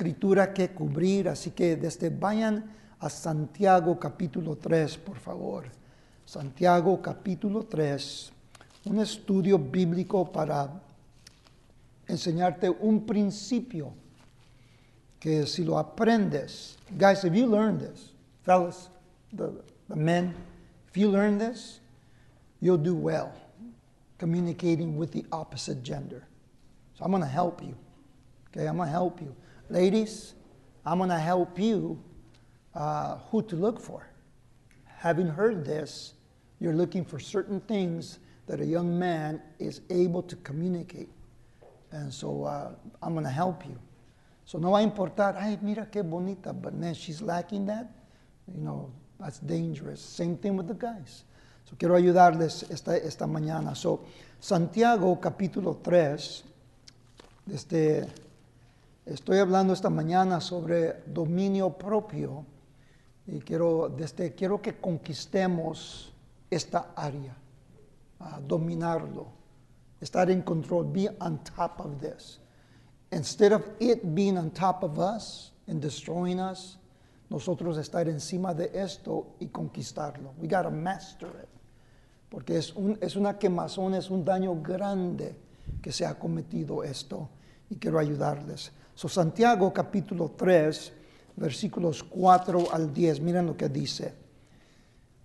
escritura que cubrir, así que desde vayan a Santiago capítulo 3, por favor. Santiago capítulo 3, un estudio bíblico para enseñarte un principio que si lo aprendes, guys, if you learn this, fellas, the, the men, if you learn this, you'll do well communicating with the opposite gender. So I'm going to help you. Okay, I'm going to help you. Ladies, I'm going to help you uh, who to look for. Having heard this, you're looking for certain things that a young man is able to communicate. And so uh, I'm going to help you. So no va a importar, ay, mira qué bonita, but man, she's lacking that. You know, that's dangerous. Same thing with the guys. So quiero ayudarles esta, esta mañana. So, Santiago capítulo 3, desde, estoy hablando esta mañana sobre dominio propio y quiero, desde, quiero que conquistemos esta área, dominarlo, estar en control, be on top of this. Instead of it being on top of us and destroying us, nosotros estar encima de esto y conquistarlo. We got to master it. Porque es, un, es una quemazón, es un daño grande que se ha cometido esto y quiero ayudarles. So, Santiago capítulo 3, versículos 4 al 10, miren lo que dice.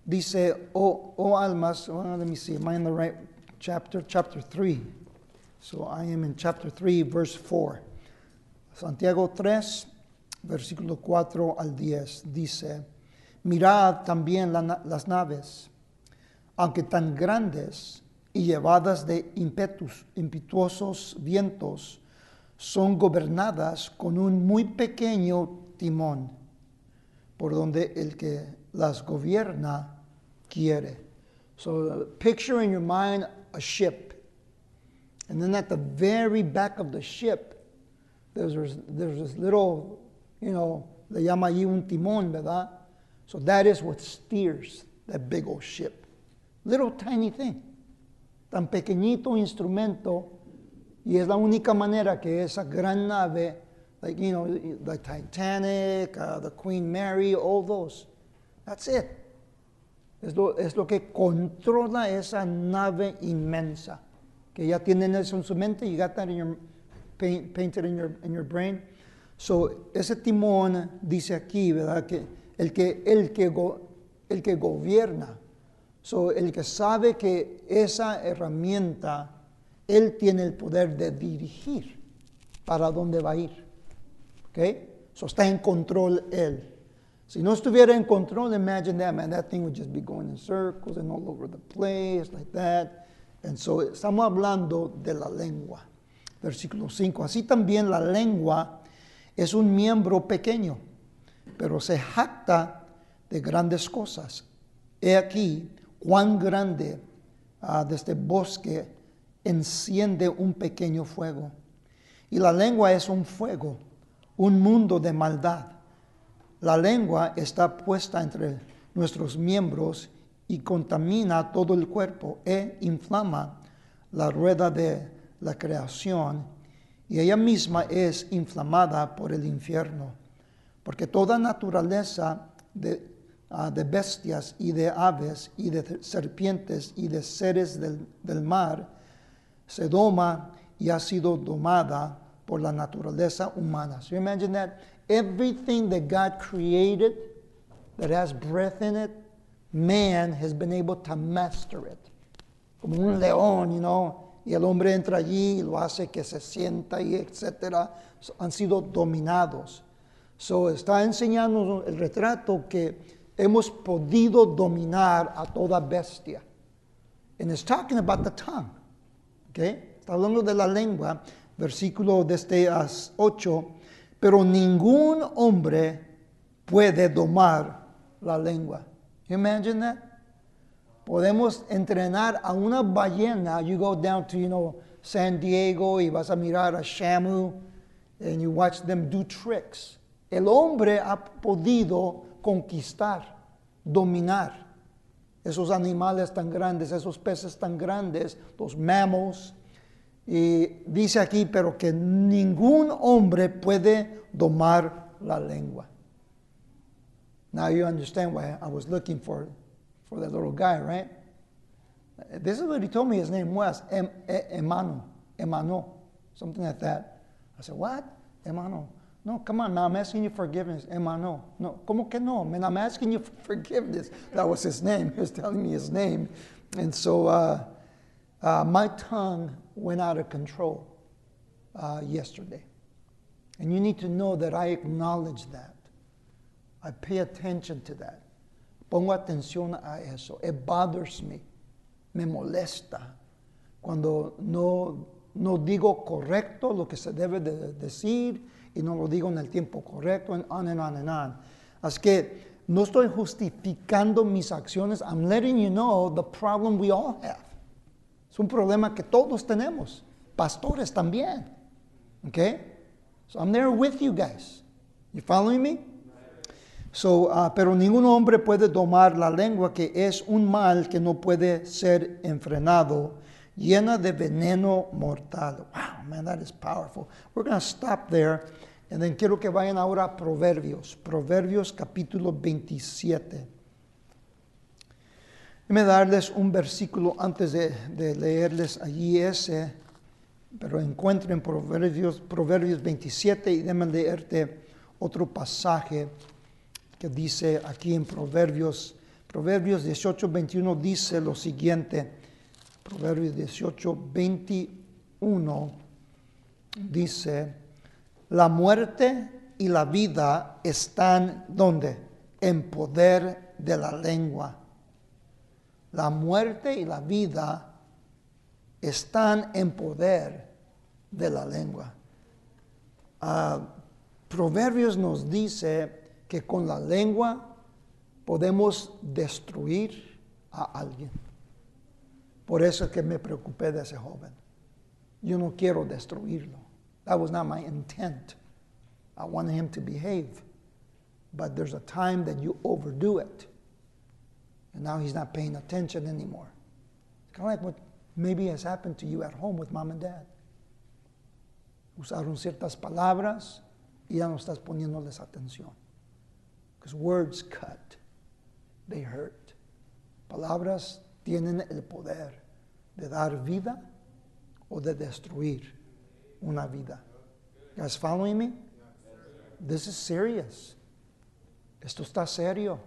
Dice, oh, oh almas, oh, let me see, am I in the right chapter? Chapter 3. So I am in chapter 3, verse 4. Santiago 3, versículo 4 al 10, dice, mirad también la, las naves, aunque tan grandes y llevadas de impetus, impetuosos vientos, son gobernadas con un muy pequeño timón, por donde el que las gobierna quiere. So picture in your mind a ship. And then at the very back of the ship, there's, there's this little, you know, le llama allí un timón, ¿verdad? So that is what steers that big old ship. Little tiny thing. Tan pequeñito instrumento y es la única manera que esa gran nave, like, you know, the Titanic, uh, the Queen Mary, all those, that's it. Es lo, es lo que controla esa nave inmensa. que ya tienen eso en su mente, you got that in your, paint, painted in your, in your brain. So, ese timón dice aquí, ¿verdad? Que el que, el que, go, el que gobierna, so, el que sabe que esa herramienta, él tiene el poder de dirigir para dónde va a ir. ¿Ok? So, está en control él. Si no estuviera en control, imagine that, man, that thing would just be going in circles and all over the place, like that. And so, estamos hablando de la lengua. Versículo 5. Así también la lengua es un miembro pequeño, pero se jacta de grandes cosas. He aquí cuán grande uh, desde bosque enciende un pequeño fuego. Y la lengua es un fuego, un mundo de maldad. La lengua está puesta entre nuestros miembros y contamina todo el cuerpo e inflama la rueda de la creación y ella misma es inflamada por el infierno, porque toda naturaleza de, uh, de bestias y de aves y de serpientes y de seres del, del mar se doma y ha sido domada por la naturaleza humana. So you imagine that everything that God created that has breath in it man has been able to master it. Como un león, you know, y el hombre entra allí y lo hace que se sienta y etcétera, han sido dominados. So está enseñando el retrato que hemos podido dominar a toda bestia. And it's talking about the tongue. Está hablando de la lengua, versículo desde 8, pero ningún hombre puede domar la lengua. You imagine that? Podemos entrenar a una ballena. You go down to, you know, San Diego y vas a mirar a Shamu and you watch them do tricks. El hombre ha podido conquistar, dominar esos animales tan grandes, esos peces tan grandes, los mammals, Y dice aquí, pero que ningún hombre puede domar la lengua. Now you understand why I was looking for, for that little guy, right? This is what he told me his name was, em, Emano, Emano, something like that. I said, what? Emano. No, come on, man, I'm asking you forgiveness. Emano. No, ¿cómo que no? Man, I'm asking you for forgiveness. That was his name. He was telling me his name. And so uh, uh, my tongue went out of control uh, yesterday. And you need to know that I acknowledge that. I pay attention to that. Pongo atención a eso. It bothers me. Me molesta cuando no, no digo correcto lo que se debe de decir y no lo digo en el tiempo correcto, and on and on and on. Así que no estoy justificando mis acciones. I'm letting you know the problem we all have. Es un problema que todos tenemos. Pastores también. Okay? So I'm there with you guys. You following me? So, uh, pero ningún hombre puede domar la lengua, que es un mal que no puede ser enfrenado, llena de veneno mortal. Wow, man, that is powerful. We're going to stop there. Then quiero que vayan ahora a Proverbios, Proverbios capítulo 27. Déjame darles un versículo antes de, leerles allí ese, pero encuentren Proverbios, Proverbios 27 y déjame leerte otro pasaje que dice aquí en Proverbios, Proverbios 18, 21 dice lo siguiente, Proverbios 18, 21 dice, la muerte y la vida están donde? En poder de la lengua. La muerte y la vida están en poder de la lengua. Ah, Proverbios nos dice que con la lengua podemos destruir a alguien. Por eso es que me preocupé de ese joven. Yo no quiero destruirlo. That was not my intent. I wanted him to behave. But there's a time that you overdo it. And now he's not paying attention anymore. It's kind of like what maybe has happened to you at home with mom and dad. Usaron ciertas palabras y ya no estás poniéndoles atención. Because words cut, they hurt. Palabras tienen el poder de dar vida o de destruir una vida. Guys following me? This is serious. Esto está serio.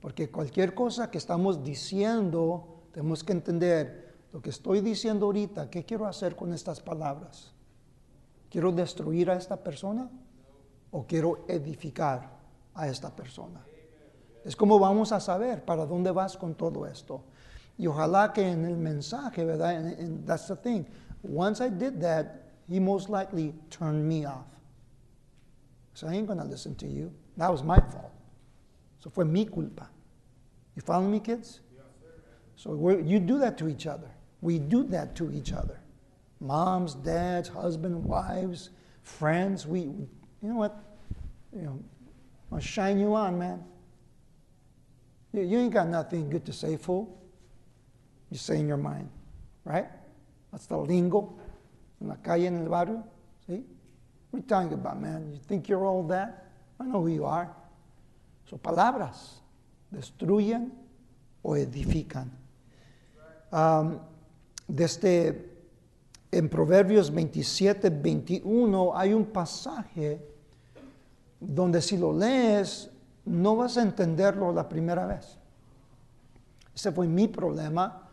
Porque cualquier cosa que estamos diciendo, tenemos que entender lo que estoy diciendo ahorita, ¿qué quiero hacer con estas palabras? ¿Quiero destruir a esta persona o quiero edificar a esta persona? Es como vamos a saber para dónde vas con todo esto. Y ojalá que en el mensaje, ¿verdad? And, that's the thing. Once I did that, he most likely turned me off. So I ain't going to listen to you. That was my fault. So fue mi culpa. You follow me, kids? So you do that to each other. We do that to each other. Moms, dads, husbands, wives, friends. We, you know what? You know, I'll shine you on, man. You, you ain't got nothing good to say, fool. You say in your mind, right? That's the lingo en la calle, en el barrio. See? What are you talking about, man? You think you're all that? I know who you are. So palabras destruyen o edifican. Um, desde en Proverbios 27, 21 hay un pasaje donde si lo lees no vas a entenderlo la primera vez. Ese fue mi problema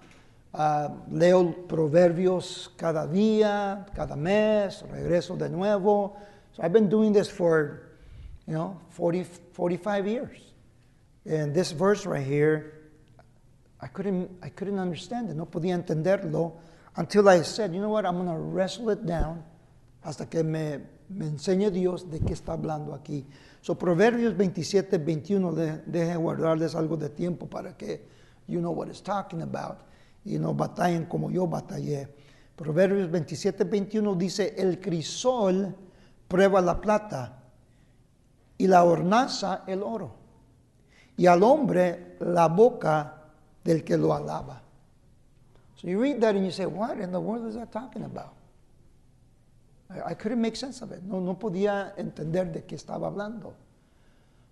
Uh, leo proverbios cada día, cada mes, regreso de nuevo. So I've been doing this for, you know, 40, 45 years. And this verse right here, I couldn't, I couldn't understand it, no podía entenderlo until I said, you know what, I'm going to wrestle it down hasta que me, me enseñe Dios de qué está hablando aquí. So Proverbios 27, 21, de, deje guardarles algo de tiempo para que you know what it's talking about y no batallen como yo batallé. Proverbios 27, 21 dice, el crisol prueba la plata y la hornaza el oro, y al hombre la boca del que lo alaba. So you read that and you say, what in the world is that talking about? I, couldn't make sense of it. No, no podía entender de qué estaba hablando.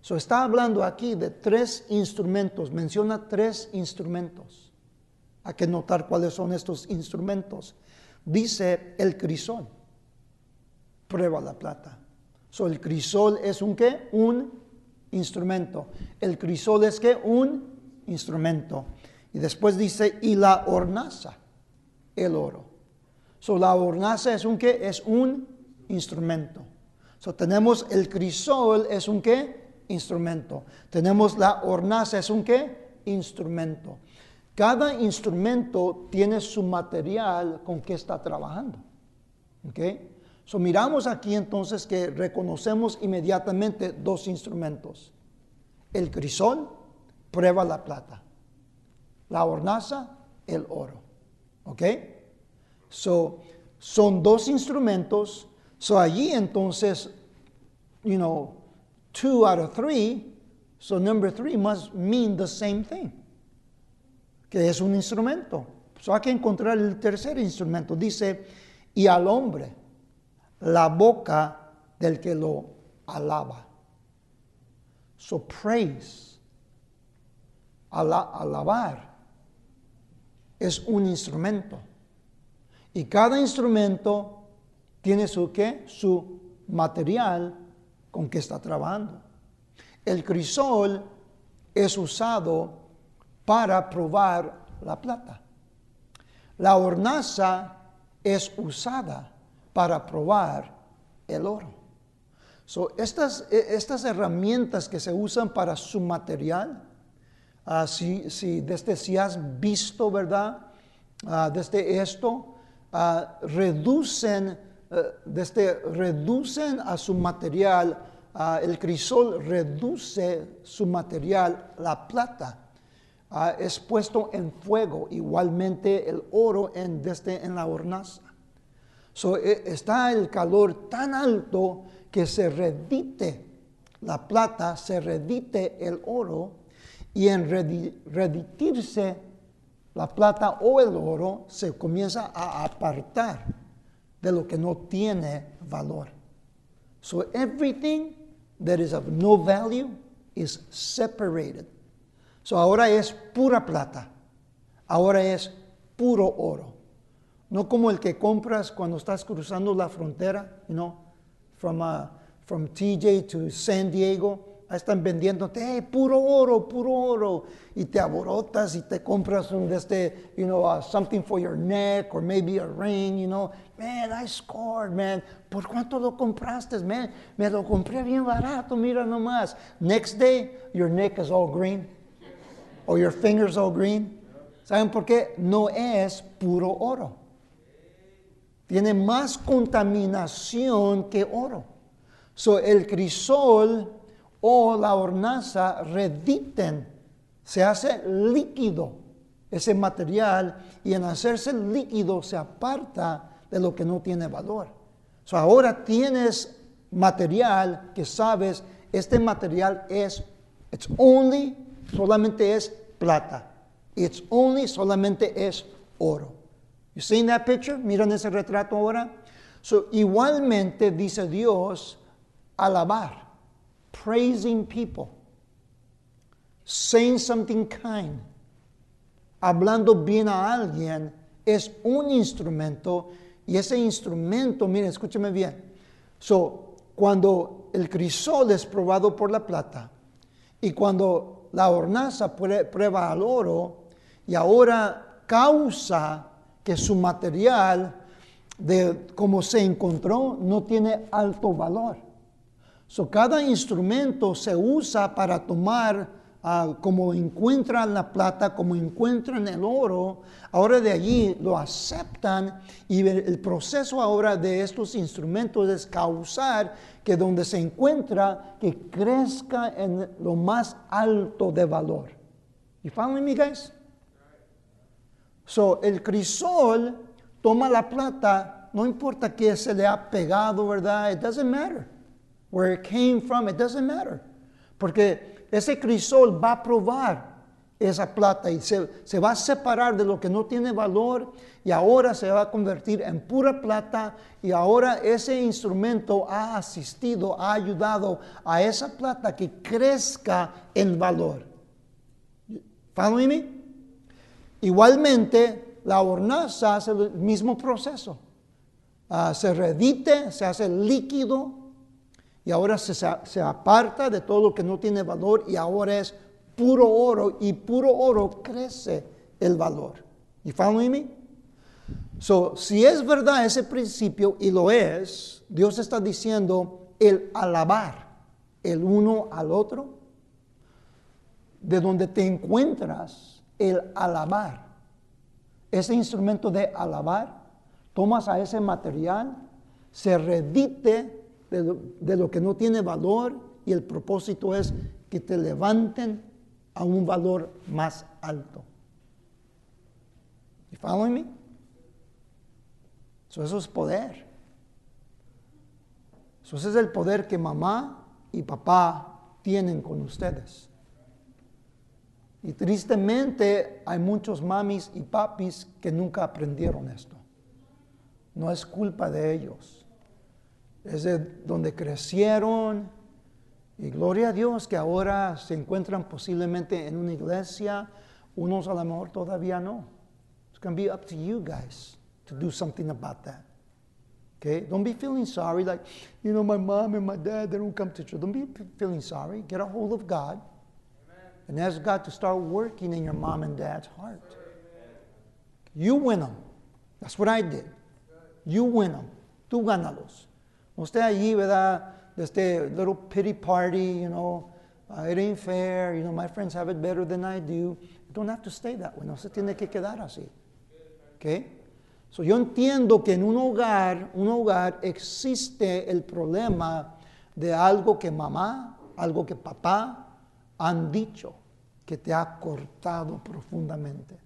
So está hablando aquí de tres instrumentos, menciona tres instrumentos. Hay que notar cuáles son estos instrumentos. Dice el crisol, prueba la plata. So el crisol es un qué? Un instrumento. El crisol es qué? Un instrumento. Y después dice, y la hornaza, el oro. So la hornaza es un qué? Es un instrumento. So tenemos el crisol, es un qué? Instrumento. Tenemos la hornaza, es un qué? Instrumento. Cada instrumento tiene su material con que está trabajando. ¿Ok? So miramos aquí entonces que reconocemos inmediatamente dos instrumentos. El crisol prueba la plata. La hornaza, el oro. ¿Ok? So, son dos instrumentos. So allí entonces, you know, two out of three. So number three must mean the same thing. Que es un instrumento. So hay que encontrar el tercer instrumento. Dice, y al hombre la boca del que lo alaba. So praise, alabar, es un instrumento. Y cada instrumento tiene su qué? Su material con que está trabajando. El crisol es usado para probar la plata. La hornaza es usada para probar el oro. So, estas, e, estas herramientas que se usan para su material, uh, si, desde si has visto, ¿verdad? Uh, desde esto, uh, reducen, desde, reducen a su material, el crisol reduce su material, la plata. Es puesto en fuego, igualmente el oro en, desde en la hornaza. So, e, está el calor tan alto que se redite la plata, se redite el oro y en reditirse la plata o el oro se comienza a apartar de lo que no tiene valor. So everything that is of no value is separated. So ahora es pura plata. Ahora es puro oro. No como el que compras cuando estás cruzando la frontera, you know, from, uh, from TJ to San Diego. Ahí están vendiéndote, puro oro, puro oro. Y te aborotas y te compras un, este, you know, uh, something for your neck or maybe a ring, you know. Man, I scored, man. ¿Por cuánto lo compraste, man? Me lo compré bien barato, mira nomás. Next day, your neck is all green. Or your fingers all green. ¿Saben por qué? No es puro oro tiene más contaminación que oro. So, el crisol o la hornaza rediten, se hace líquido ese material y en hacerse líquido se aparta de lo que no tiene valor. So, ahora tienes material que sabes, este material es, it's only, solamente es plata. It's only, solamente es oro. You seen that picture? Miran ese retrato ahora. So, igualmente dice Dios, alabar, praising people, saying something kind, hablando bien a alguien, es un instrumento y ese instrumento, miren, escúcheme bien. So, cuando el crisol es probado por la plata y cuando la hornaza prueba al oro y ahora causa que su material de cómo se encontró no tiene alto valor. So, cada instrumento se usa para tomar uh, como encuentran la plata, como encuentran el oro, ahora de allí lo aceptan y el proceso ahora de estos instrumentos es causar que donde se encuentra que crezca en lo más alto de valor. You following me guys? So, el crisol toma la plata, no importa que se le ha pegado, ¿verdad? It doesn't matter. Where it came from, it doesn't matter. Porque ese crisol va a probar esa plata y se, va a separar de lo que no tiene valor y ahora se va a convertir en pura plata y ahora ese instrumento ha asistido, ha ayudado a esa plata que crezca en valor. ¿Follow me? Igualmente, la hornaza hace el mismo proceso. Uh, se redite, se hace líquido y ahora se, se aparta de todo lo que no tiene valor y ahora es puro oro y puro oro crece el valor. You follow me? So, si es verdad ese principio y lo es, Dios está diciendo el alabar el uno al otro, de donde te encuentras, el alabar. Ese instrumento de alabar, tomas a ese material, se redite de lo, que no tiene valor y el propósito es que te levanten a un valor más alto. You following me? So eso es poder. So ese es el poder que mamá y papá tienen con ustedes. Y tristemente hay muchos mamis y papis que nunca aprendieron esto. No es culpa de ellos. Es de donde crecieron, y gloria a Dios que ahora se encuentran posiblemente en una iglesia, unos a lo mejor todavía no. It's going to be up to you guys to do something about that. Okay? Don't be feeling sorry like, you know, my mom and my dad, they don't come to church. Don't be feeling sorry. Get a hold of God Amen. and ask God to start working in your mom and dad's heart. Amen. You win them. That's what I did. You win them. Tú gánalos. Usted allí, ¿verdad? este little pity party, you know, uh, it ain't fair, you know, my friends have it better than I do. You don't have to stay that way, no se tiene que quedar así. Okay? So yo entiendo que en un hogar, un hogar existe el problema de algo que mamá, algo que papá han dicho que te ha cortado profundamente.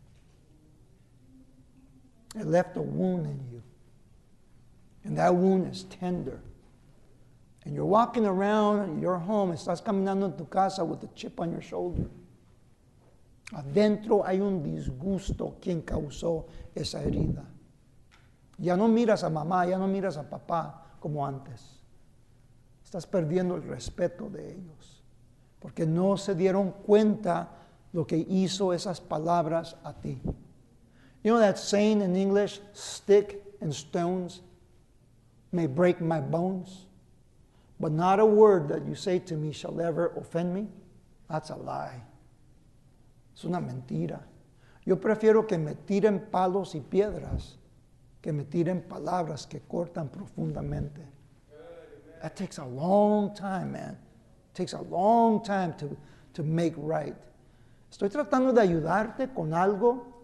It left a wound in you. And that wound is tender. and you're walking around your home, estás caminando en tu casa with a chip on your shoulder. Adentro hay un disgusto quien causó esa herida. Ya no miras a mamá, ya no miras a papá como antes. Estás perdiendo el respeto de ellos, porque no se dieron cuenta lo que hizo esas palabras a ti. You know that saying in English, stick and stones may break my bones? But not a word that you say to me shall ever offend me. That's a lie. Es una mentira. Yo prefiero que me tiren palos y piedras que me tiren palabras que cortan profundamente. That takes a long time, man. It takes a long time to, to make right. Estoy tratando de ayudarte con algo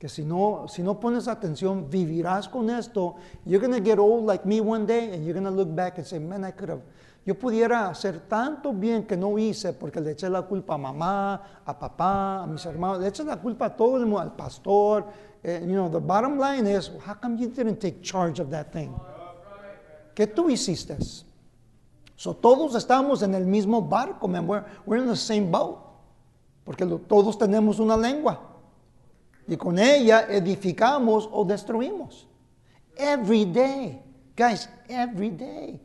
que si no, si no pones atención, vivirás con esto. You're going to get old like me one day and you're going to look back and say, man, I could have, yo pudiera hacer tanto bien que no hice porque le eché la culpa a mamá, a papá, a mis hermanos, le eché la culpa a todo el mundo, al pastor. Eh, you know, the bottom line is, how come you didn't take charge of that thing? ¿Qué tú hiciste? So, todos estamos en el mismo barco, man. We're, we're in the same boat. Porque lo, todos tenemos una lengua y con ella edificamos o destruimos. Every day. Guys, every day.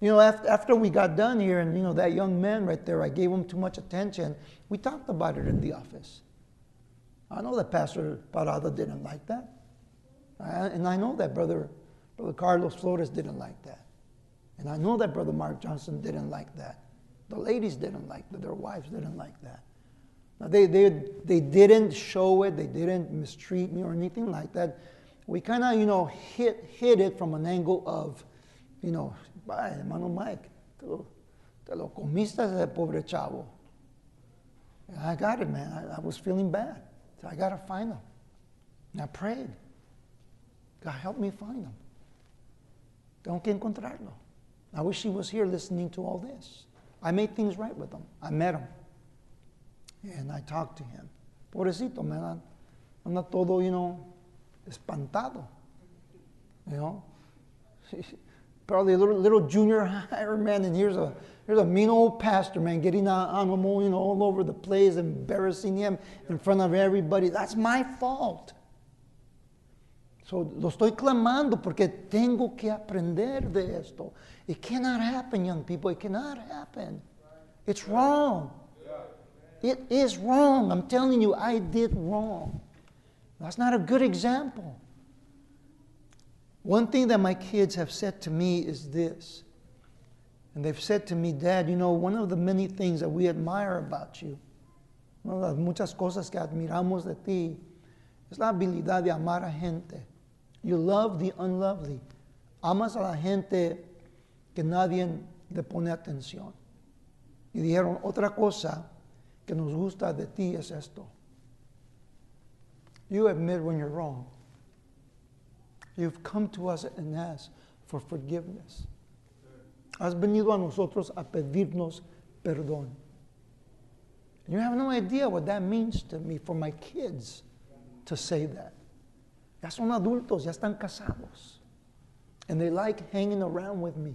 You know, after, we got done here, and you know, that young man right there, I gave him too much attention. We talked about it in the office. I know that Pastor Parada didn't like that. and I know that Brother, Brother Carlos Flores didn't like that. And I know that Brother Mark Johnson didn't like that. The ladies didn't like that. Their wives didn't like that. They, they, they didn't show it, they didn't mistreat me or anything like that. We kind of, you know, hit, hit it from an angle of, you know, Bye, hermano Mike, te lo, te lo comiste ese pobre chavo. And I got it, man. I, I was feeling bad. So I got to find him. And I prayed. God, help me find him. Tengo que encontrarlo. I wish he was here listening to all this. I made things right with him. I met him. And I talked to him. Pobrecito, man. Anda todo, you know, espantado. You know? probably a little, little junior higher, man, and here's a, here's a mean old pastor, man, getting on him, you know, all over the place, embarrassing him in front of everybody. That's my fault. So, lo estoy clamando porque tengo que aprender de esto. It cannot happen, young people. It cannot happen. It's wrong. It is wrong. I'm telling you, I did wrong. That's not a good example. One thing that my kids have said to me is this. And they've said to me, Dad, you know, one of the many things that we admire about you, una las muchas cosas que admiramos de ti, es la habilidad de amar a gente. You love the unlovely. Amas a la gente que nadie le pone atención. Y dijeron, otra cosa que nos gusta de ti es esto. You admit when you're wrong. You've come to us and asked for forgiveness. Has venido a nosotros a pedirnos perdón. You have no idea what that means to me for my kids to say that. Ya son adultos, ya están casados. And they like hanging around with me.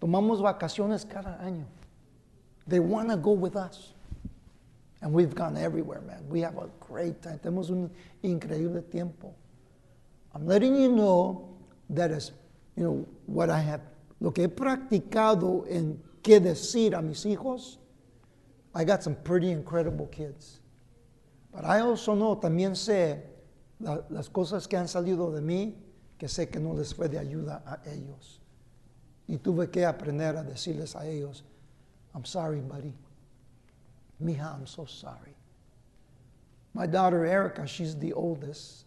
Tomamos vacaciones cada año. They want to go with us. And we've gone everywhere, man. We have a great time. Tenemos un increíble tiempo. I'm letting you know that is, you know, what I have, lo que he practicado en qué decir a mis hijos. I got some pretty incredible kids. But I also know, también sé la, las cosas que han salido de mí, que sé que no les fue de ayuda a ellos. Y tuve que aprender a decirles a ellos, I'm sorry, buddy. Mija, I'm so sorry. My daughter Erica, she's the oldest.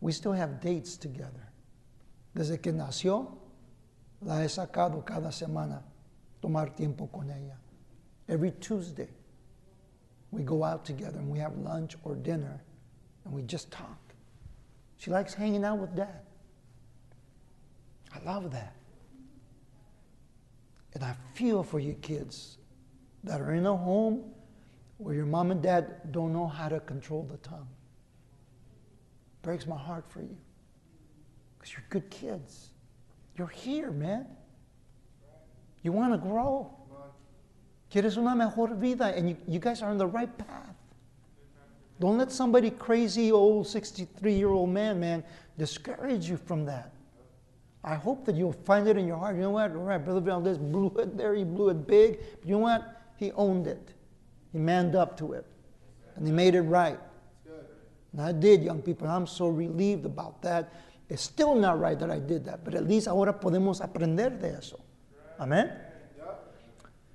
We still have dates together. Desde que nació, la he sacado cada semana tomar tiempo con ella. Every Tuesday, we go out together and we have lunch or dinner and we just talk. She likes hanging out with dad. I love that. And I feel for you kids that are in a home where your mom and dad don't know how to control the tongue breaks my heart for you. Because you're good kids. You're here, man. You want to grow. Quieres una mejor vida, and you, you guys are on the right path. Don't let somebody crazy old 63 year old man, man, discourage you from that. I hope that you'll find it in your heart. You know what? All right, Brother Valdez blew it there. He blew it big. But you know what? He owned it. He manned up to it. And he made it right. And I did, young people. I'm so relieved about that. It's still not right that I did that, but at least ahora podemos aprender de eso. Amén.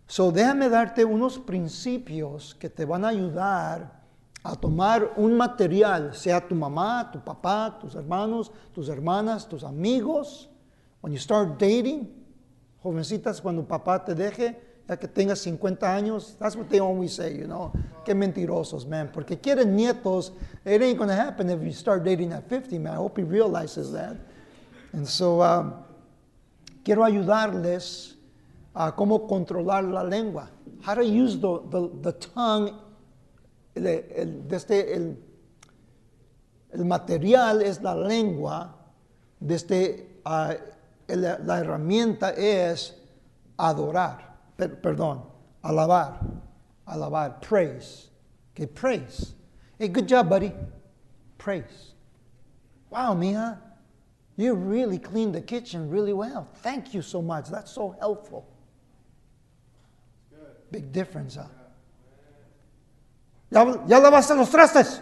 So, déjame darte unos principios que te van a ayudar a tomar un material, sea tu mamá, tu papá, tus hermanos, tus hermanas, tus amigos. When you start dating, jovencitas, cuando papá te deje, ya que tengas 50 años, that's what they always say, you know. Qué mentirosos, man. Porque quieren nietos. It ain't going to happen if you start dating at 50, man. I hope he realizes that. And so, um, quiero ayudarles a cómo controlar la lengua. How to use the, the, the tongue. El, el, desde el, material es la lengua. Desde uh, el, la herramienta es adorar per, perdón, alabar, alabar, praise. Okay, praise. Hey, good job, buddy. Praise. Wow, Mia, you really cleaned the kitchen really well. Thank you so much. That's so helpful. Big difference, huh? ¿Ya, ya lavaste los trastes?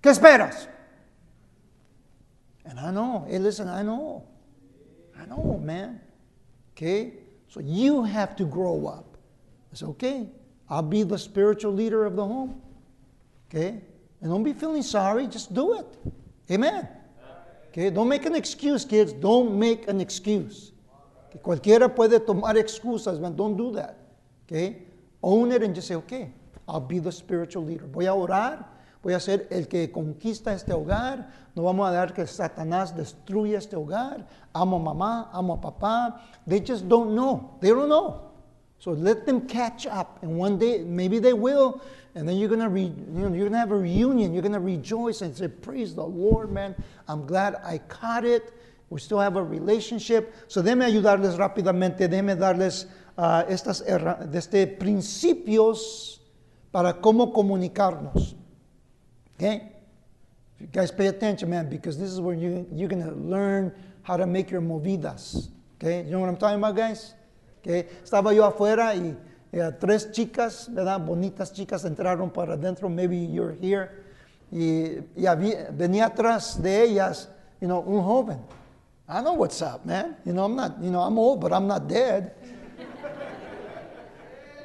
¿Qué esperas? And I know, hey, listen, I know. I know, man. Okay? So you have to grow up. It's okay. I'll be the spiritual leader of the home. Okay? And don't be feeling sorry, just do it. Amen. Okay? Don't make an excuse, kids. Don't make an excuse. Que cualquiera puede tomar excusas, man. Don't do that. Okay? Own it and just say, okay, I'll be the spiritual leader. Voy a orar Voy a ser el que conquista este hogar. No vamos a dar que Satanás destruya este hogar. Amo a mamá, amo a papá. They just don't know. They don't know. So let them catch up. And one day, maybe they will. And then you're gonna, re, you know, you're gonna have a reunion. You're gonna rejoice and say, "Praise the Lord, man! I'm glad I caught it." We still have a relationship. So déme ayudarles rápidamente, déme darles uh, estas desde principios para cómo comunicarnos. Okay? You guys pay attention, man, because this is where you, you're going to learn how to make your movidas. Okay? You know what I'm talking about, guys? Okay? Estaba yo afuera y tres chicas, ¿verdad? Bonitas chicas entraron para adentro. Maybe you're here. Y, y había, venía atrás de ellas, you know, un joven. I know what's up, man. You know, I'm not, you know, I'm old, but I'm not dead.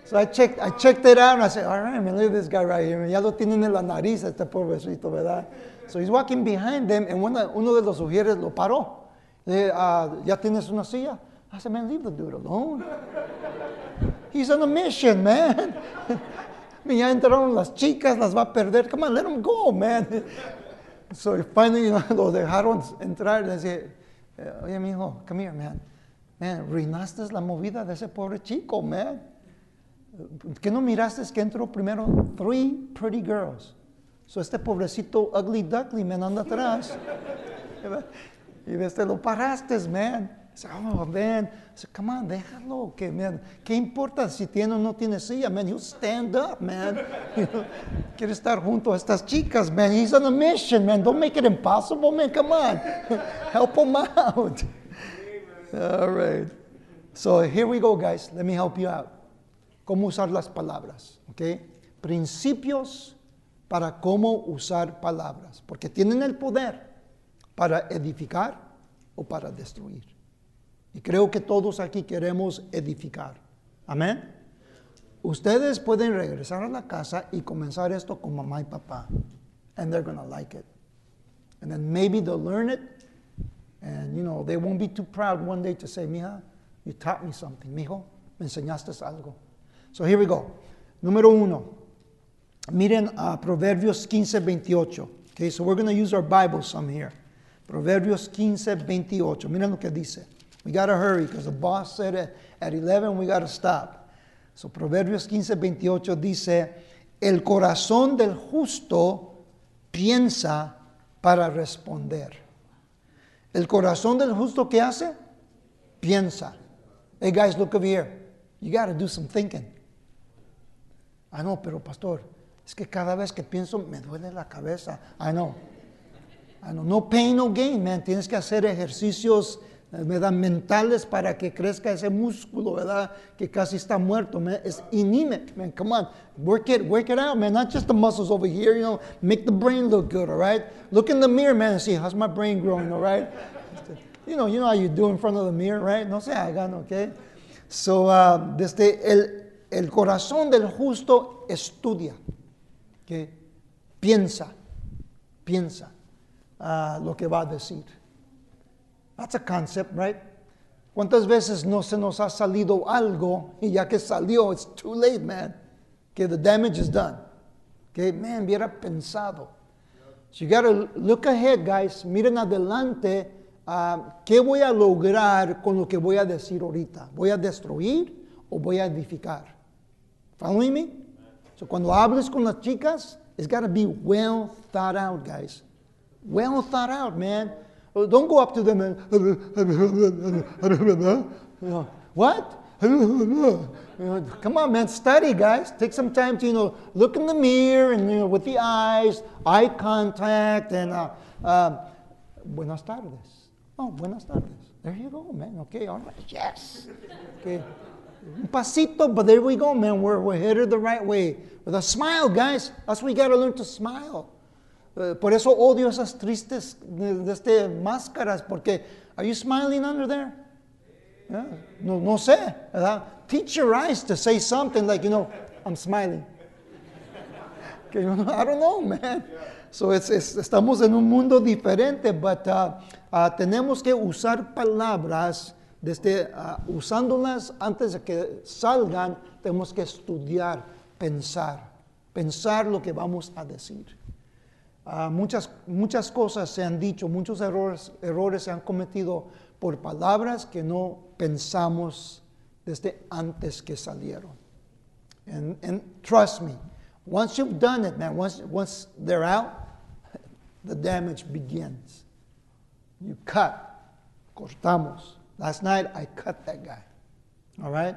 So I checked, I checked it out and I said, all right, man, look at this guy right here. Ya lo tienen en la nariz este pobrecito, ¿verdad? So he's walking behind them and uno, uno de los sugieres lo paró. Le, uh, ¿Ya tienes una silla? I said, man, leave the dude alone. He's on a mission, man. ya entraron las chicas, las va a perder. Come on, let him go, man. So finally lo dejaron entrar y le dije, oye, mi come here, man. Man, reinaste la movida de ese pobre chico, man. ¿Qué no miraste que entró primero three pretty girls? So este pobrecito ugly duckly, man, anda atrás. y este lo paraste, man. Dice, oh, man. Dice, come on, déjalo. Que, man, ¿Qué importa si tiene o no tiene silla, man? You stand up, man. quiere estar junto a estas chicas, man. He's on a mission, man. Don't make it impossible, man. Come on. help him out. All right. So here we go, guys. Let me help you out. Cómo usar las palabras, ¿ok? Principios para cómo usar palabras, porque tienen el poder para edificar o para destruir. Y creo que todos aquí queremos edificar. Amén. Ustedes pueden regresar a la casa y comenzar esto con mamá y papá. And they're going to like it. And then maybe they'll learn it. And, you know, they won't be too proud one day to say, Mija, you taught me something. Mijo, me enseñaste algo. So here we go. Número uno. Miren a Proverbios 15, 28. Okay, so we're going to use our Bible some here. Proverbios 15, 28. Miren lo que dice. We got to hurry because the boss said it at 11 we got to stop. So Proverbios 15, 28 dice, el corazón del justo piensa para responder. El corazón del justo ¿qué hace? Piensa. Hey guys, look over here. You got to do some thinking. Ah, no, pero pastor, es que cada vez que pienso me duele la cabeza. I know. I know. No pain, no gain, man. Tienes que hacer ejercicios ¿verdad? mentales para que crezca ese músculo, ¿verdad? Que casi está muerto, man. It's anemic, man. Come on, work it, work it out, man. Not just the muscles over here, you know. Make the brain look good, all right? Look in the mirror, man, and see how's my brain growing, all right? You know, you know how you do in front of the mirror, right? No se hagan, okay? So, uh, desde el, el corazón del justo estudia, que piensa, piensa uh, lo que va a decir. That's a concept, right? ¿Cuántas veces no se nos ha salido algo y ya que salió, it's too late, man? Que the damage is done. Que, man, hubiera pensado. So you gotta look ahead, guys. Miren adelante. Uh, ¿Qué voy a lograr con lo que voy a decir ahorita? ¿Voy a destruir o voy a edificar? Following me? So cuando hables con las chicas, it's gotta be well thought out, guys. Well thought out, man. Don't go up to them and, what? Come on, man, study, guys. Take some time to, you know, look in the mirror and, you know, with the eyes, eye contact, and, uh, uh, buenas tardes. Oh, buenas tardes. There you go, man. Okay, all right. Yes. Okay. Un pasito, but there we go, man. We're, we're headed the right way. With a smile, guys. That's what we got to learn to smile. Eh, por eso odio esas tristes este, máscaras, porque, are you smiling under there? No, no sé, ¿verdad? Teach your eyes to say something like, you know, I'm smiling. I don't know, man. So it's, estamos en un mundo diferente, but uh, uh, tenemos que usar palabras, desde, uh, usándolas antes de que salgan, tenemos que estudiar, pensar, pensar lo que vamos a decir. Ah, muchas, muchas cosas se han dicho, muchos errores, errores se han cometido por palabras que no pensamos desde antes que salieron. And, and trust me, once you've done it, man, once, once they're out, the damage begins. You cut, Cortamos. Last night I cut that guy. All right?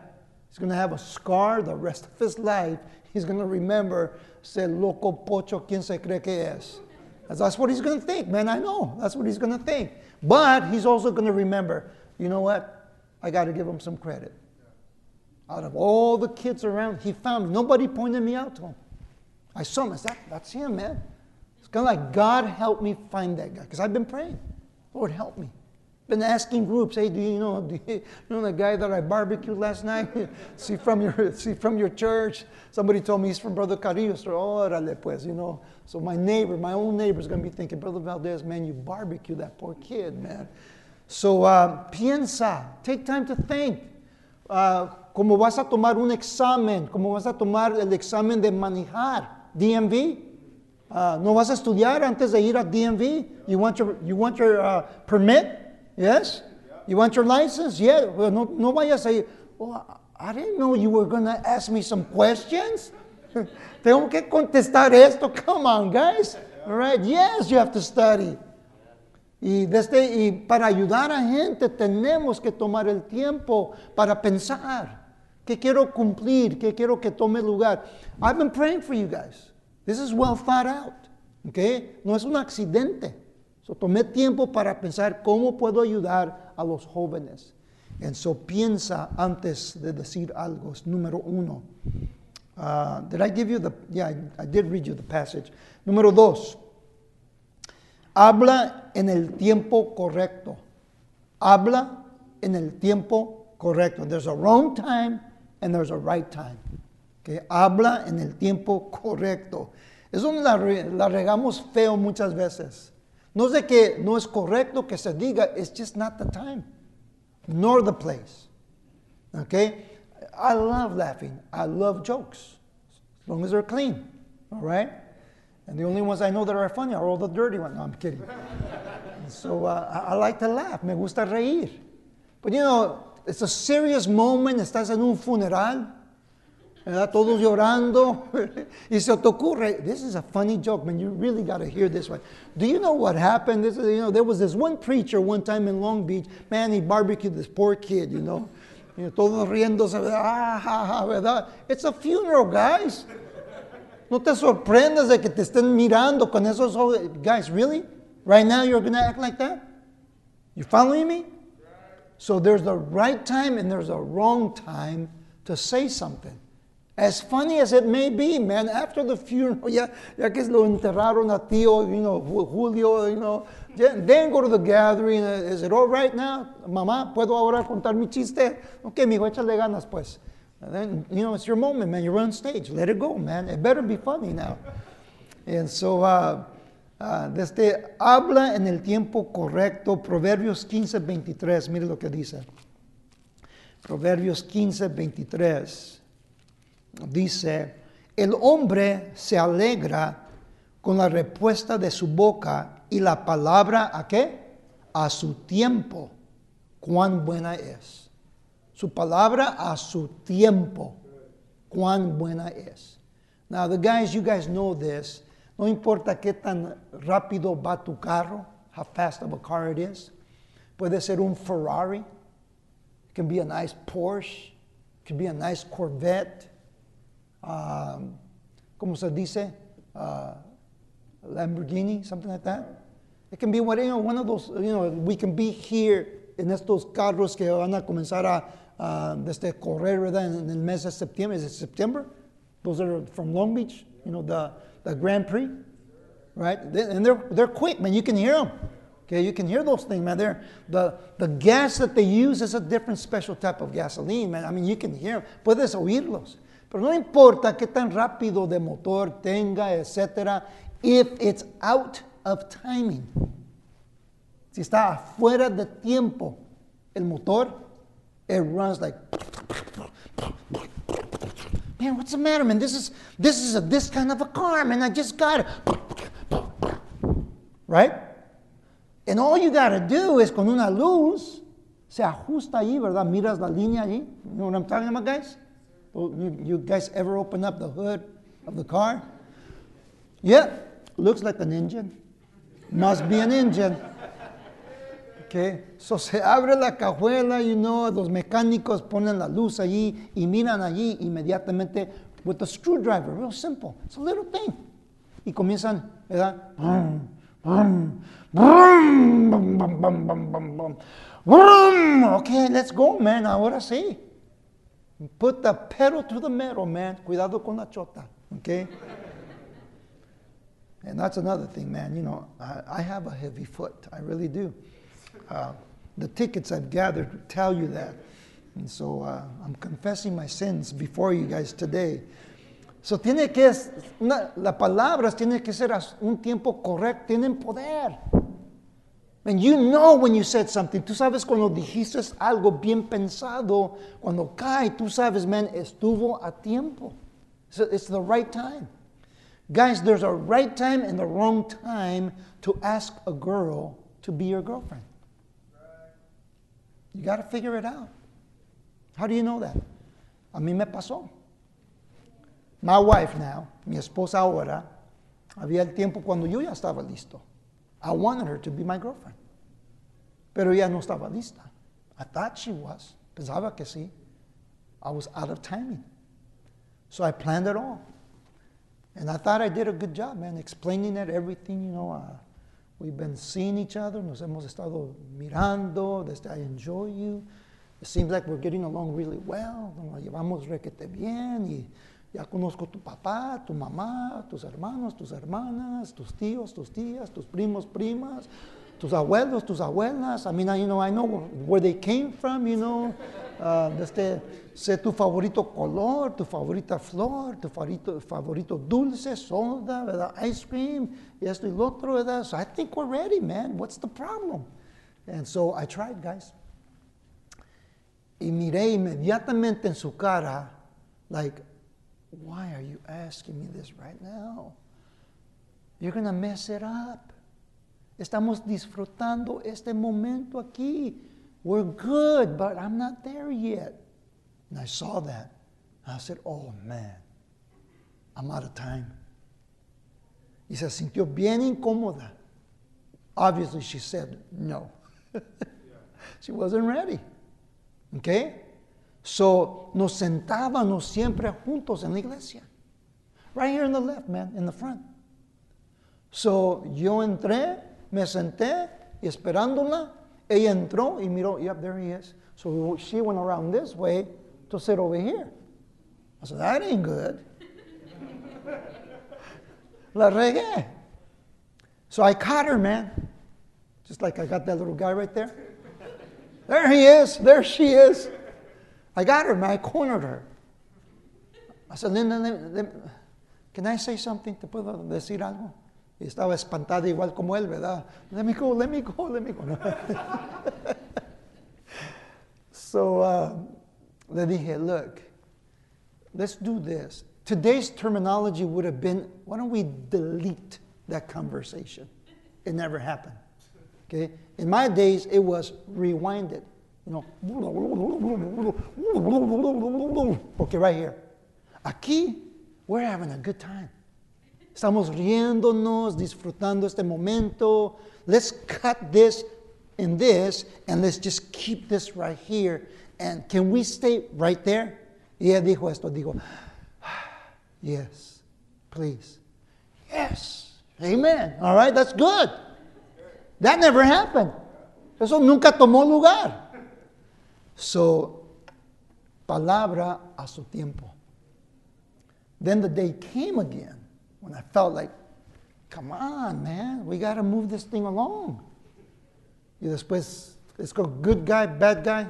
He's going to have a scar the rest of his life. He's going to remember, say, loco pocho, quien se cree que es. That's what he's going to think, man. I know. That's what he's going to think. But he's also going to remember, you know what? I got to give him some credit. Out of all the kids around, he found me. Nobody pointed me out to him. I saw him. I said, that's him, man. It's kind of like God help me find that guy. Because I've been praying. Lord, help me. Been asking groups, hey, do you know, do you know the guy that I barbecued last night? see from your see from your church. Somebody told me he's from Brother Carrillo. So, órale, pues, you know. So my neighbor, my own neighbor, is going to be thinking, Brother Valdez, man, you barbecued that poor kid, man. So uh, piensa, take time to think. Uh, como vas a tomar un examen, como vas a tomar el examen de manejar, DMV. Uh, no vas a estudiar antes de ir a DMV. You want your, you want your uh, permit? Yes? You want your license? Yeah. Well, no, no vayas I didn't know you were going to ask me some questions. Tengo que contestar esto. Come on, guys. All right. Yes, you have to study. Y, desde, y para ayudar a gente tenemos que tomar el tiempo para pensar qué quiero cumplir, qué quiero que tome lugar. I've been praying for you guys. This is well thought out. Okay? No es un accidente. So, tomé tiempo para pensar cómo puedo ayudar a los jóvenes. En so piensa antes de decir algo. Es número uno. Uh, did I give you the? Yeah, I, I did read you the passage. Número dos. Habla en el tiempo correcto. Habla en el tiempo correcto. There's a wrong time and there's a right time. Que habla en el tiempo correcto. Eso la, la regamos feo muchas veces. No es de que no es correcto que se diga, it's just not the time, nor the place. Okay? I love laughing. I love jokes, as long as they're clean. All right? And the only ones I know that are funny are all the dirty ones. No, I'm kidding. so uh, I, I like to laugh. Me gusta reír. But you know, it's a serious moment. Estás en un funeral. ¿Verdad? Todos llorando. y se te ocurre, this is a funny joke, man. You really got to hear this one. Do you know what happened? This is, you know, there was this one preacher one time in Long Beach. Man, he barbecued this poor kid, you know. You know todos riéndose, ah, ja, ja, ¿verdad? It's a funeral, guys. No te sorprendas de que te estén mirando con esos ojos. Guys, really? Right now you're going to act like that? You following me? So there's the right time and there's a wrong time to say something. As funny as it may be, man, after the funeral, ya, ya que lo enterraron a tío, you know, Julio, you know, then go to the gathering. Is it all right now? Mamá, ¿puedo ahora contar mi chiste? Ok, mi hijo, échale ganas, pues. And then, you know, it's your moment, man. You're on stage. Let it go, man. It better be funny now. And so, uh, uh, desde habla en el tiempo correcto, Proverbios 15, 23. Mire lo que dice. Proverbios 15, 23. Dice, el hombre se alegra con la respuesta de su boca y la palabra a qué? A su tiempo. Cuán buena es su palabra a su tiempo. Cuán buena es. Now, the guys, you guys know this. No importa qué tan rápido va tu carro, how fast of a car it is. Puede ser un Ferrari. It can be a nice Porsche. It can be a nice Corvette. Um, ¿Cómo se dice? Uh, Lamborghini, something like that. It can be what, you know, one of those, you know, we can be here en estos carros que van a comenzar a uh, desde correr ¿verdad? en el mes de septiembre. Is it September? Those are from Long Beach, you know, the, the Grand Prix, right? And they're, they're quick, man. You can hear them. Okay, you can hear those things, man. They're, the, the gas that they use is a different special type of gasoline, man. I mean, you can hear them. Puedes oírlos. Pero no importa qué tan rápido de motor tenga, etcétera, if it's out of timing. Si está afuera de tiempo el motor, it runs like, man, what's the matter, man? This is this is a, this kind of a car, man. I just got it, right? And all you got to do is con una luz se ajusta ahí, ¿verdad? Miras la línea ahí. You know what I'm talking about, guys? You, you guys ever open up the hood of the car? Yeah, looks like an engine. Must be an engine. Okay, so se abre la cajuela, you know, los mecánicos ponen la luz allí y miran allí inmediatamente with a screwdriver, real simple. It's a little thing. Y comienzan, ¿verdad? Okay, let's go, man. Ahora sí. Put the pedal to the metal, man. Cuidado con la chota. Okay? And that's another thing, man. You know, I, I have a heavy foot. I really do. Uh, the tickets I've gathered tell you that. And so uh, I'm confessing my sins before you guys today. So tiene que, una, las palabras tienen que ser un tiempo correcto, tienen poder. And you know when you said something. Tú sabes cuando dijiste algo bien pensado, cuando cae, tú sabes, man, estuvo a tiempo. So it's the right time. Guys, there's a right time and the wrong time to ask a girl to be your girlfriend. You got to figure it out. How do you know that? A mí me pasó. My wife now, mi esposa ahora, había el tiempo cuando yo ya estaba listo. I wanted her to be my girlfriend. Pero ella no estaba lista. I thought she was. Pensaba que sí. I was out of timing. So I planned it all. And I thought I did a good job, man, explaining it, everything, you know. Uh, we've been seeing each other, nos hemos estado mirando, desde I enjoy you. It seems like we're getting along really well, nos llevamos requete bien y ya conozco tu papá, tu mamá, tus hermanos, tus hermanas, tus tíos, tus tías, tus primos, primas, tus abuelos, tus abuelas. I mean, I, you know, I know where they came from, you know. Uh, este, sé tu favorito color, tu favorita flor, tu favorito, favorito dulce, soda, ¿verdad? Ice cream, y esto y lo otro, ¿verdad? So I think we're ready, man. What's the problem? And so I tried, guys. Y miré inmediatamente en su cara, like, why are you asking me this right now? You're going to mess it up. Estamos disfrutando este momento aquí. We're good, but I'm not there yet. And I saw that. I said, oh man, I'm out of time. Y se sintió bien incómoda. Obviously, she said no. she wasn't ready. Okay? So, nos sentábamos siempre juntos en la iglesia. Right here in the left, man, in the front. So, yo entré, me senté y esperándola, ella entró y miró, yep, there he is. So she went around this way to sit over here. I said, that ain't good. La regué. So I caught her, man. Just like I got that little guy right there. There he is. There she is. I got her, man. I cornered her. I said, Linda, can I say something? ¿Te puedo decir algo? Y estaba espantada igual como él, ¿verdad? Let me go, let me go, let me go. so uh, le dije, look, let's do this. Today's terminology would have been, why don't we delete that conversation? It never happened. Okay? In my days, it was rewinded. You know, okay, right here. Aquí, we're having a good time. Estamos riéndonos, disfrutando este momento. Let's cut this and this, and let's just keep this right here. And can we stay right there? Y ella dijo esto, dijo, yes, please. Yes, amen. All right, that's good. That never happened. Eso nunca tomó lugar. So, palabra a su tiempo. Then the day came again when I felt like, come on, man, we got to move this thing along. Y después, let's go, good guy, bad guy.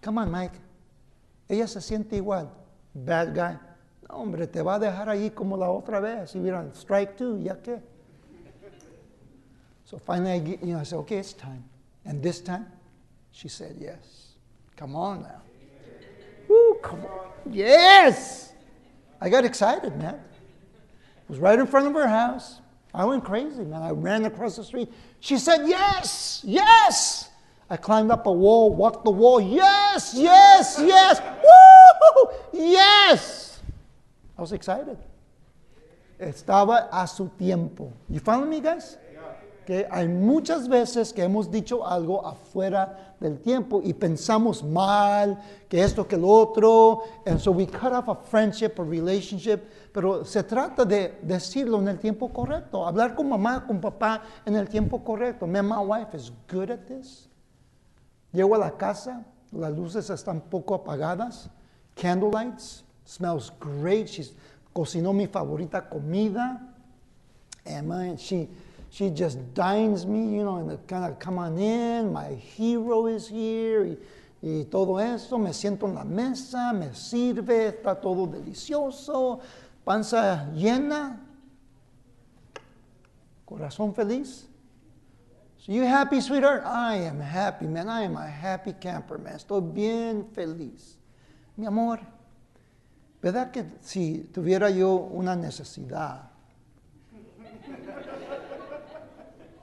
Come on, Mike. Ella se siente igual. Bad guy. No, hombre, te va a dejar ahí como la otra vez. Y mira, strike two, ya qué. So finally, I, get, you know, I said, okay, it's time. And this time, she said yes. Come on now. Woo, come on. Yes! I got excited, man It was right in front of her house. I went crazy, man. I ran across the street. She said, Yes, yes. I climbed up a wall, walked the wall. Yes, yes, yes. Woo! Yes. I was excited. Estaba a su tiempo. You follow me, guys? Que hay muchas veces que hemos dicho algo afuera del tiempo y pensamos mal, que esto, que lo otro, and so we cut off a friendship, a relationship, pero se trata de decirlo en el tiempo correcto, hablar con mamá, con papá en el tiempo correcto. My, my wife is good at this. Llego a la casa, las luces están poco apagadas, candlelights, smells great. She's cocinó mi favorita comida. And man, she, she just dines me, you know, and kind of come on in, my hero is here, y, todo eso. Me siento en la mesa, me sirve, está todo delicioso, panza llena, corazón feliz. So you happy, sweetheart? I am happy, man. I am a happy camper, man. Estoy bien feliz. Mi amor, ¿verdad que si tuviera yo una necesidad,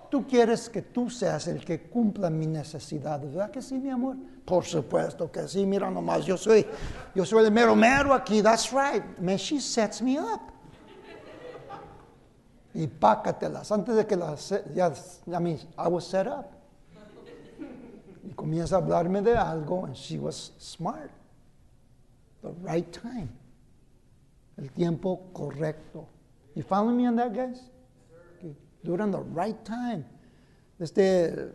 tú quieres que tú seas el que cumpla mi necesidad, ¿verdad que sí, mi amor? Por supuesto que sí, mira nomás, yo soy, yo soy el mero mero aquí, that's right. Man, she sets me up. Y pácatelas, antes de que las, ya, I mean, I was set up. Y comienza a hablarme de algo, and she was smart. The right time. El tiempo correcto. You follow me on that, guys? On the right time. Este,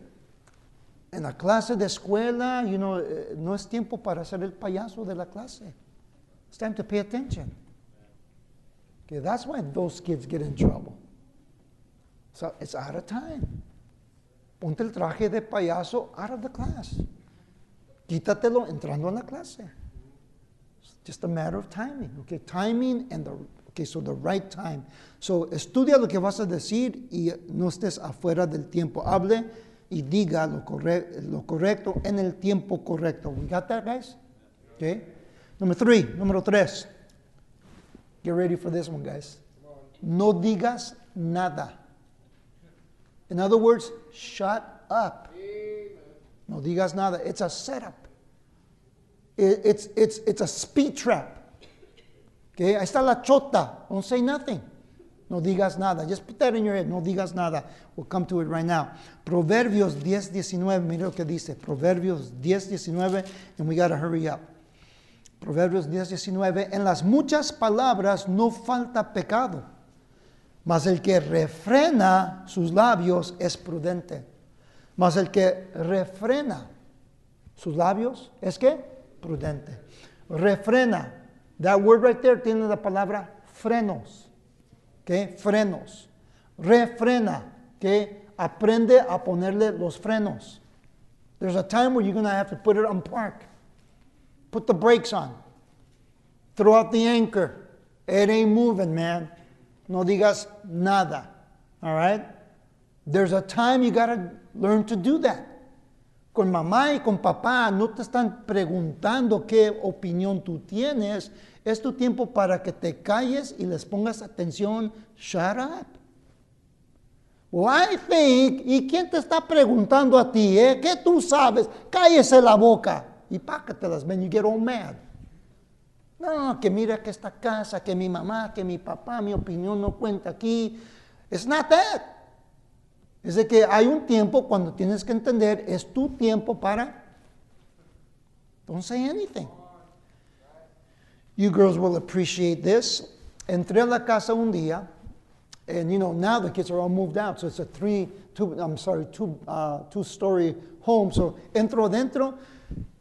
en la clase de escuela, you know, eh, no es tiempo para ser el payaso de la clase. It's time to pay attention. Okay, that's why those kids get in trouble. So it's out of time. Ponte el traje de payaso out of the class. Quítatelo entrando en la clase. It's just a matter of timing. Okay, timing and the okay, so the right time. So estudia lo que vas a decir y no estés afuera del tiempo. Hable y diga lo, corre lo correcto en el tiempo correcto. We got that, guys? Okay. Number three, número tres. Get ready for this one, guys. No digas nada. In other words, shut up. No digas nada. It's a setup. It- it's, it's, it's a speed trap. Okay, ahí está la chota. Don't say nothing. No digas nada. Just put that in your head. No digas nada. We'll come to it right now. Proverbios 10, 19. Mira lo que dice. Proverbios 10, 19. And we got to hurry up. Proverbios 10, 19. En las muchas palabras no falta pecado, mas el que refrena sus labios es prudente. Mas el que refrena sus labios es que prudente. Refrena. That word right there tiene la palabra frenos. ¿Qué? Frenos. Refrena. Que aprende a ponerle los frenos. There's a time where you're going to have to put it on park. Put the brakes on. Throw out the anchor. It ain't moving, man. No digas nada. All right? There's a time you got to learn to do that. Con mamá y con papá no te están preguntando qué opinión tú tienes. Es tu tiempo para que te calles y les pongas atención. Shut up. Well, I think, ¿y quién te está preguntando a ti? Eh? ¿Qué tú sabes? Cállese la boca y pácatelas, man, you get all mad. No, que mira que esta casa, que mi mamá, que mi papá, mi opinión no cuenta aquí. It's not that. Es de que hay un tiempo cuando tienes que entender, es tu tiempo para. Don't say anything. You girls will appreciate this. Entré a la casa un día, and you know now the kids are all moved out, so it's a three, two, I'm sorry, two, uh, two-story home. So entro dentro.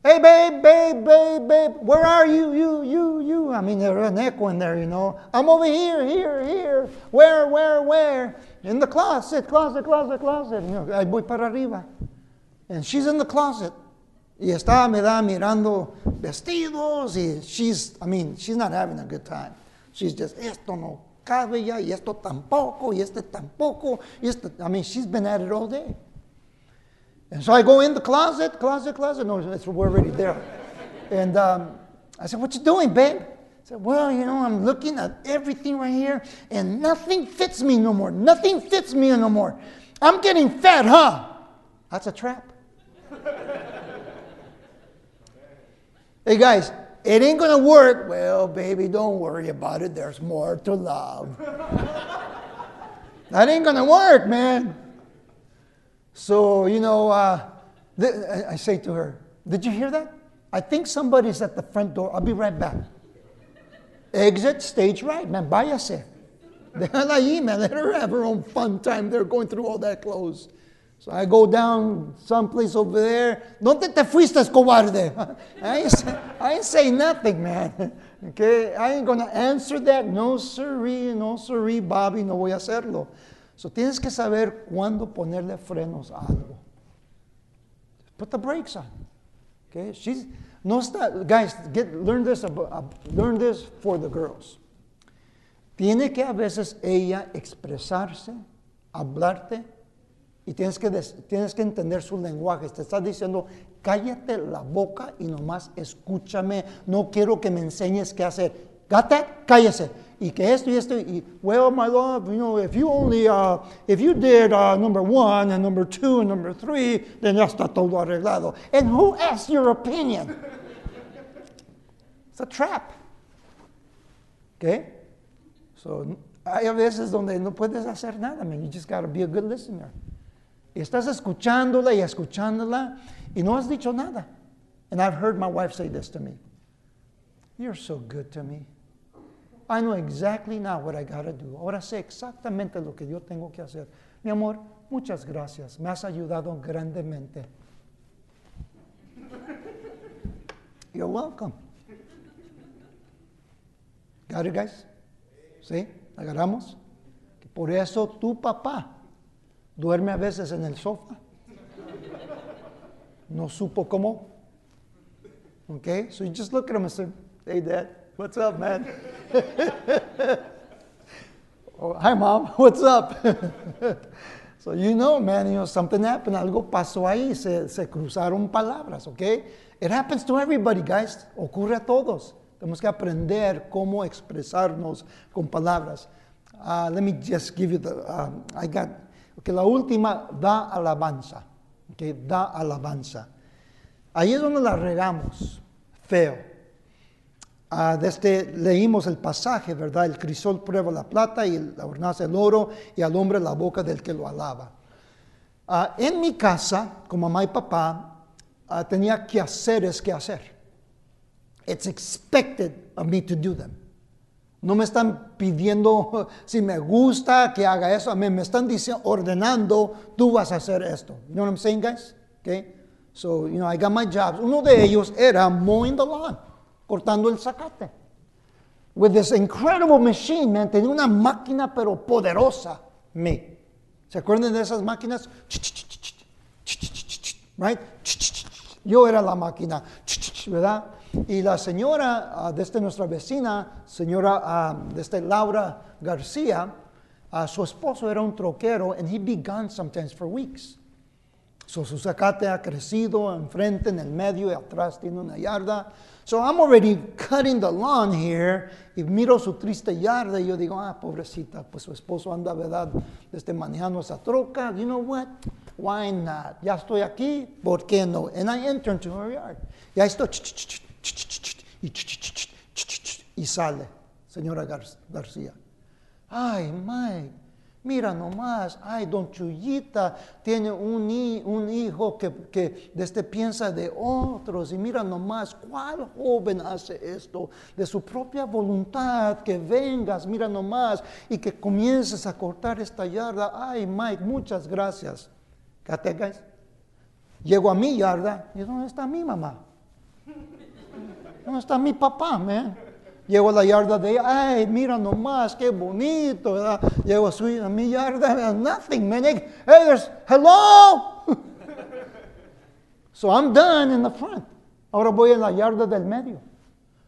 Hey, babe, babe, babe, babe, where are you? You, you, you. I mean, there's an echo in there, you know. I'm over here, here, here. Where, where, where? In the closet, closet, closet, closet. You know, ahí voy para arriba. And she's in the closet. Y está, me da mirando vestidos. Y she's, I mean, she's not having a good time. She's just, esto no cabe ya, y esto tampoco, y este tampoco. Y este, I mean, she's been at it all day. And so I go in the closet, closet, closet. No, we're already there. And um, I said, What you doing, babe? Said, Well, you know, I'm looking at everything right here, and nothing fits me no more. Nothing fits me no more. I'm getting fat, huh? That's a trap. hey, guys, it ain't gonna work. Well, baby, don't worry about it. There's more to love. that ain't gonna work, man. So, you know, uh, th- I say to her, Did you hear that? I think somebody's at the front door. I'll be right back. Exit stage right, man. Váyase. Déjala ahí, man. Let her have her own fun time there going through all that clothes. So I go down someplace over there. ¿Dónde te fuiste, cobarde? I ain't, say, I ain't say nothing, man. Okay, I ain't gonna answer that. No, sorry, no, sorry, Bobby, no voy a hacerlo. So tienes que saber cuándo ponerle frenos a algo. Put the brakes on. Okay, she's no está, guys. Get learn this learn this for the girls. Tiene que a veces ella expresarse, hablarte y tienes que, tienes que entender su lenguaje. Te está diciendo, cállate la boca y nomás escúchame. No quiero que me enseñes qué hacer. Gata, cállese. Y que esto y esto. Y, well, my love, you know, if you only, uh, if you did uh, number one and number two and number three, then ya está todo arreglado. And who asked your opinion? It's a trap. Okay? So, hay a veces donde no puedes hacer nada, man. You just got to be a good listener. Y estás escuchándola y escuchándola y no has dicho nada. And I've heard my wife say this to me. You're so good to me. Ah, I know exactly now what I got to do. Ahora sé exactamente lo que yo tengo que hacer. Mi amor, muchas gracias. Me has ayudado grandemente. You're welcome. Got it, guys? ¿Sí? ¿Agarramos? Por eso tu papá duerme a veces en el sofá. No supo cómo. Okay? So you just look at him and say, hey, dad, what's up, man? oh, hi, mom, what's up? so you know, man, you know, something happened, algo pasó ahí, se, cruzaron palabras, okay? It happens to everybody, guys. Ocurre a todos. Tenemos que aprender cómo expresarnos con palabras. Uh, let me just give you the, um, I got, okay, la última, da alabanza. Okay, da alabanza. Ahí es donde la regamos, feo. Uh, desde leímos el pasaje, ¿verdad? El crisol prueba la plata y la hornaza el oro y al hombre la boca del que lo alaba. Uh, en mi casa, como mamá y papá, uh, tenía quehaceres que hacer. It's expected of me to do them. No me están pidiendo si me gusta que haga eso. Mí me están diciendo, ordenando, tú vas a hacer esto. You know what I'm saying, guys? Okay? So, you know, I got my jobs. Uno de ellos era mowing the lawn, cortando el zacate. With this incredible machine, man. Tenía una máquina, pero poderosa. Me. ¿Se acuerdan de esas máquinas? Right? Yo era la máquina, ¿verdad? Y la señora, uh, desde nuestra vecina, señora uh, desde Laura García, uh, su esposo era un troquero and he'd be gone sometimes for weeks. So su zacate ha crecido enfrente, en el medio y atrás tiene una yarda. So I'm already cutting the lawn here y miro su triste yarda y yo digo, ah, pobrecita, pues su esposo anda, ¿verdad? Desde manejando esa troca. You know what? Why not? Ya estoy aquí, ¿por qué no? And I enter into her yard. Ya estoy, y, y sale, señora García. Ay, Mike, mira nomás, ay, don Chuyita tiene un, un hijo que, que desde piensa de otros y mira nomás, ¿cuál joven hace esto? De su propia voluntad, que vengas, mira nomás, y que comiences a cortar esta yarda. Ay, Mike, muchas gracias. ¿Categas? Llego a mi yarda y ¿dónde está mi mamá? ¿Dónde está mi papá, man? Llego a la yarda de ella, ay, mira nomás, qué bonito, ¿verdad? Llego a, su, a mi yarda, nothing, man. Hey, there's, hello! so I'm done in the front. Ahora voy a la yarda del medio.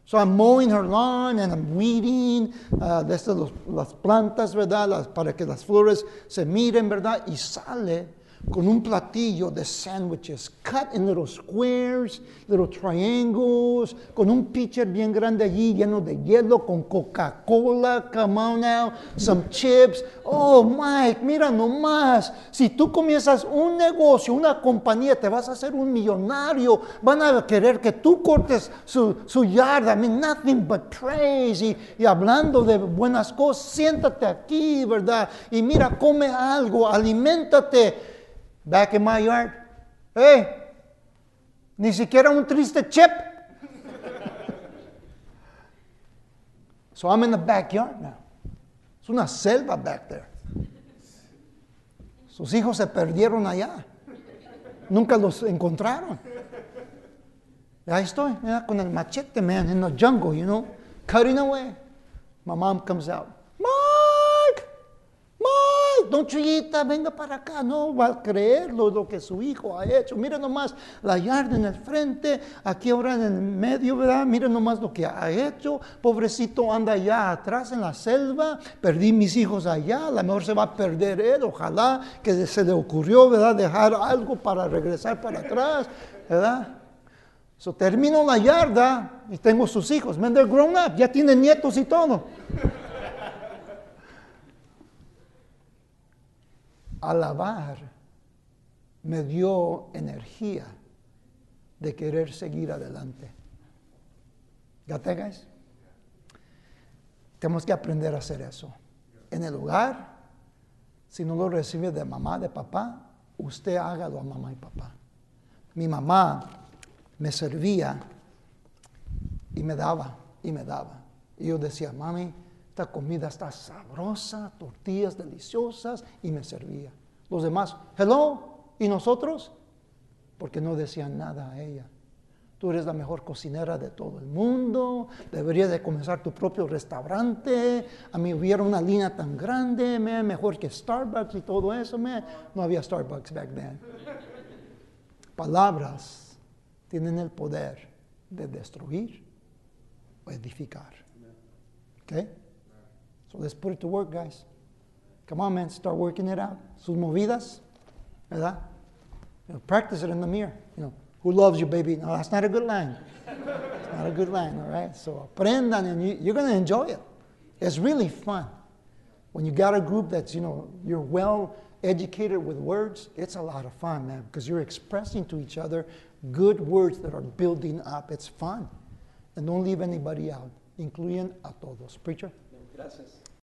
So I'm mowing her lawn and I'm weeding uh, desde las plantas, ¿verdad? Las, para que las flores se miren, ¿verdad? Y sale con un platillo de sandwiches, cut in little squares, little triangles, con un pitcher bien grande allí lleno de hielo, con Coca-Cola, come on now, some chips. Oh, Mike, mira nomás, si tú comienzas un negocio, una compañía, te vas a hacer un millonario, van a querer que tú cortes su, su yarda, I mean, nothing but praise, y, y hablando de buenas cosas, siéntate aquí, ¿verdad? Y mira, come algo, aliméntate. Back in my yard. Hey, ni siquiera un triste chip. so I'm in the backyard now. Es una selva back there. Sus hijos se perdieron allá. Nunca los encontraron. Y ahí estoy, yeah, con el machete, man, in the jungle, you know, cutting away. My mom comes out. Mark, Don Chuyita, venga para acá. No va a creerlo lo que su hijo ha hecho. Mira nomás la yarda en el frente, aquí ahora en el medio, ¿verdad? Mira nomás lo que ha hecho. Pobrecito anda allá atrás en la selva. Perdí mis hijos allá. A lo mejor se va a perder él. Ojalá que se le ocurrió, ¿verdad? Dejar algo para regresar para atrás, ¿verdad? So, termino la yarda y tengo sus hijos. Man, they're grown up, ya tienen nietos y todo. Alabar me dio energía de querer seguir adelante. ¿Got that, guys? Tenemos que aprender a hacer eso. En el hogar, si no lo recibe de mamá, de papá, usted hágalo a mamá y papá. Mi mamá me servía y me daba y me daba. Y yo decía, mami, esta comida está sabrosa, tortillas deliciosas, y me servía. Los demás, hello, ¿y nosotros? Porque no decían nada a ella. Tú eres la mejor cocinera de todo el mundo, deberías de comenzar tu propio restaurante. A mí hubiera una línea tan grande, mejor que Starbucks y todo eso. No había Starbucks back then. Palabras tienen el poder de destruir o edificar. Okay? Let's put it to work, guys. Come on, man, start working it out. Sus movidas, ¿verdad? You know, practice it in the mirror. You know, who loves you, baby? No, that's not a good line. It's not a good line, all right? So aprendan and you, you're going to enjoy it. It's really fun. When you got a group that's, you know, you're well educated with words, it's a lot of fun, man, because you're expressing to each other good words that are building up. It's fun. And don't leave anybody out, including a todos. Preacher? Gracias.